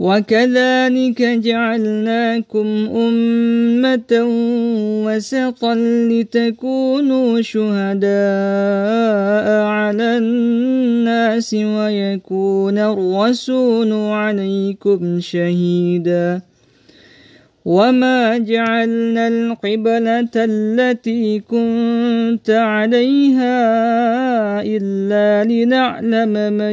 وكذلك جعلناكم أمة وسطا لتكونوا شهداء على الناس ويكون الرسول عليكم شهيداً. وما جعلنا القبلة التي كنت عليها إلا لنعلم من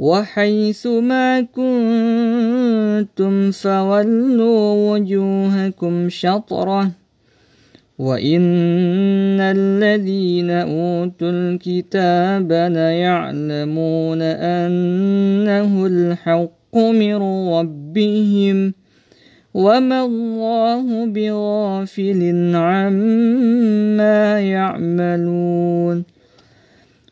وحيث ما كنتم فولوا وجوهكم شطرة وإن الذين أوتوا الكتاب ليعلمون أنه الحق من ربهم وما الله بغافل عما يعملون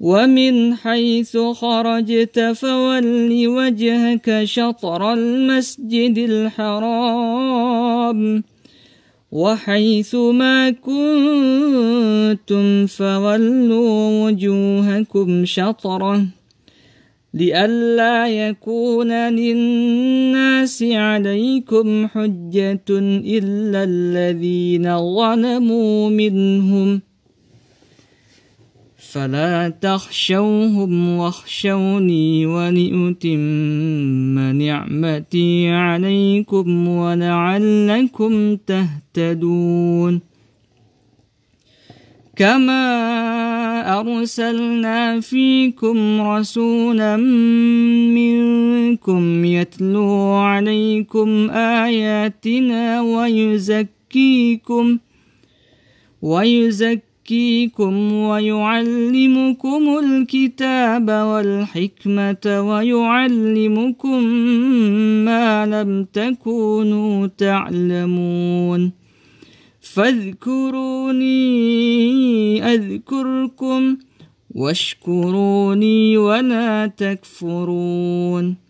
ومن حيث خرجت فول وجهك شطر المسجد الحرام. وحيث ما كنتم فولوا وجوهكم شطرة لئلا يكون للناس عليكم حجة إلا الذين ظلموا منهم ۖ. فلا تخشوهم واخشوني ولأتم نعمتي عليكم ولعلكم تهتدون. كما أرسلنا فيكم رسولا منكم يتلو عليكم آياتنا ويزكيكم ويزكيكم يزكيكم ويعلمكم الكتاب والحكمة ويعلمكم ما لم تكونوا تعلمون. فاذكروني أذكركم واشكروني ولا تكفرون.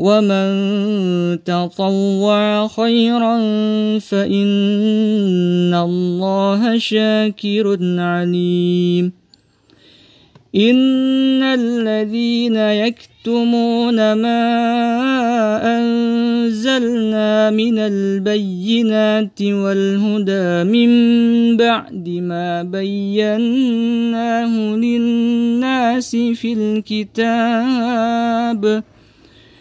ومن تطوع خيرا فإن الله شاكر عليم إن الذين يكتمون ما أنزلنا من البينات والهدى من بعد ما بيناه للناس في الكتاب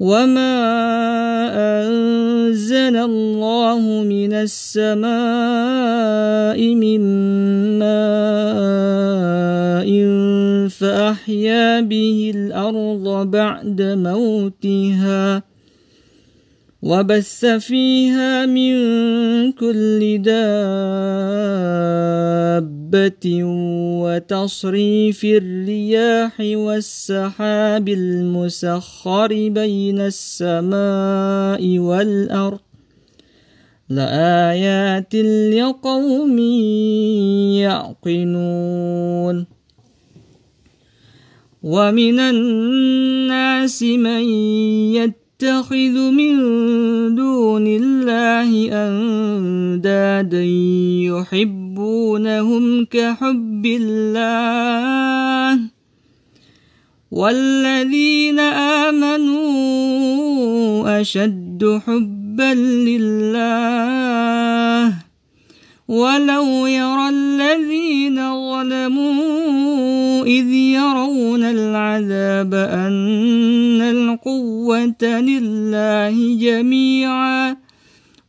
وما أنزل الله من السماء من ماء فأحيا به الأرض بعد موتها وبث فيها من كل دابة وتصريف الرياح والسحاب المسخر بين السماء والأرض. لآيات لقوم يعقلون. ومن الناس من يتخذ من دون الله أندادا يحبونهم كحب الله والذين آمنوا أشد حبا لله ولو يرى الذين ظلموا إذ يرون العذاب أن القوة لله جميعا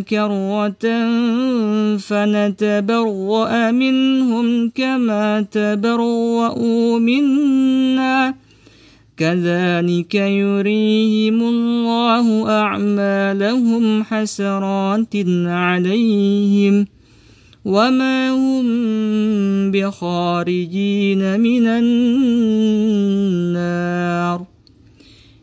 كروة فنتبرأ منهم كما تبرؤوا منا. كذلك يريهم الله أعمالهم حسرات عليهم وما هم بخارجين من النار.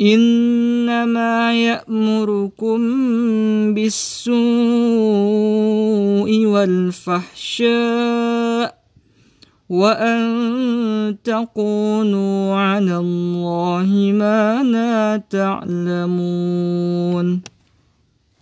إنما يأمركم بالسوء والفحشاء وأن تقولوا على الله ما لا تعلمون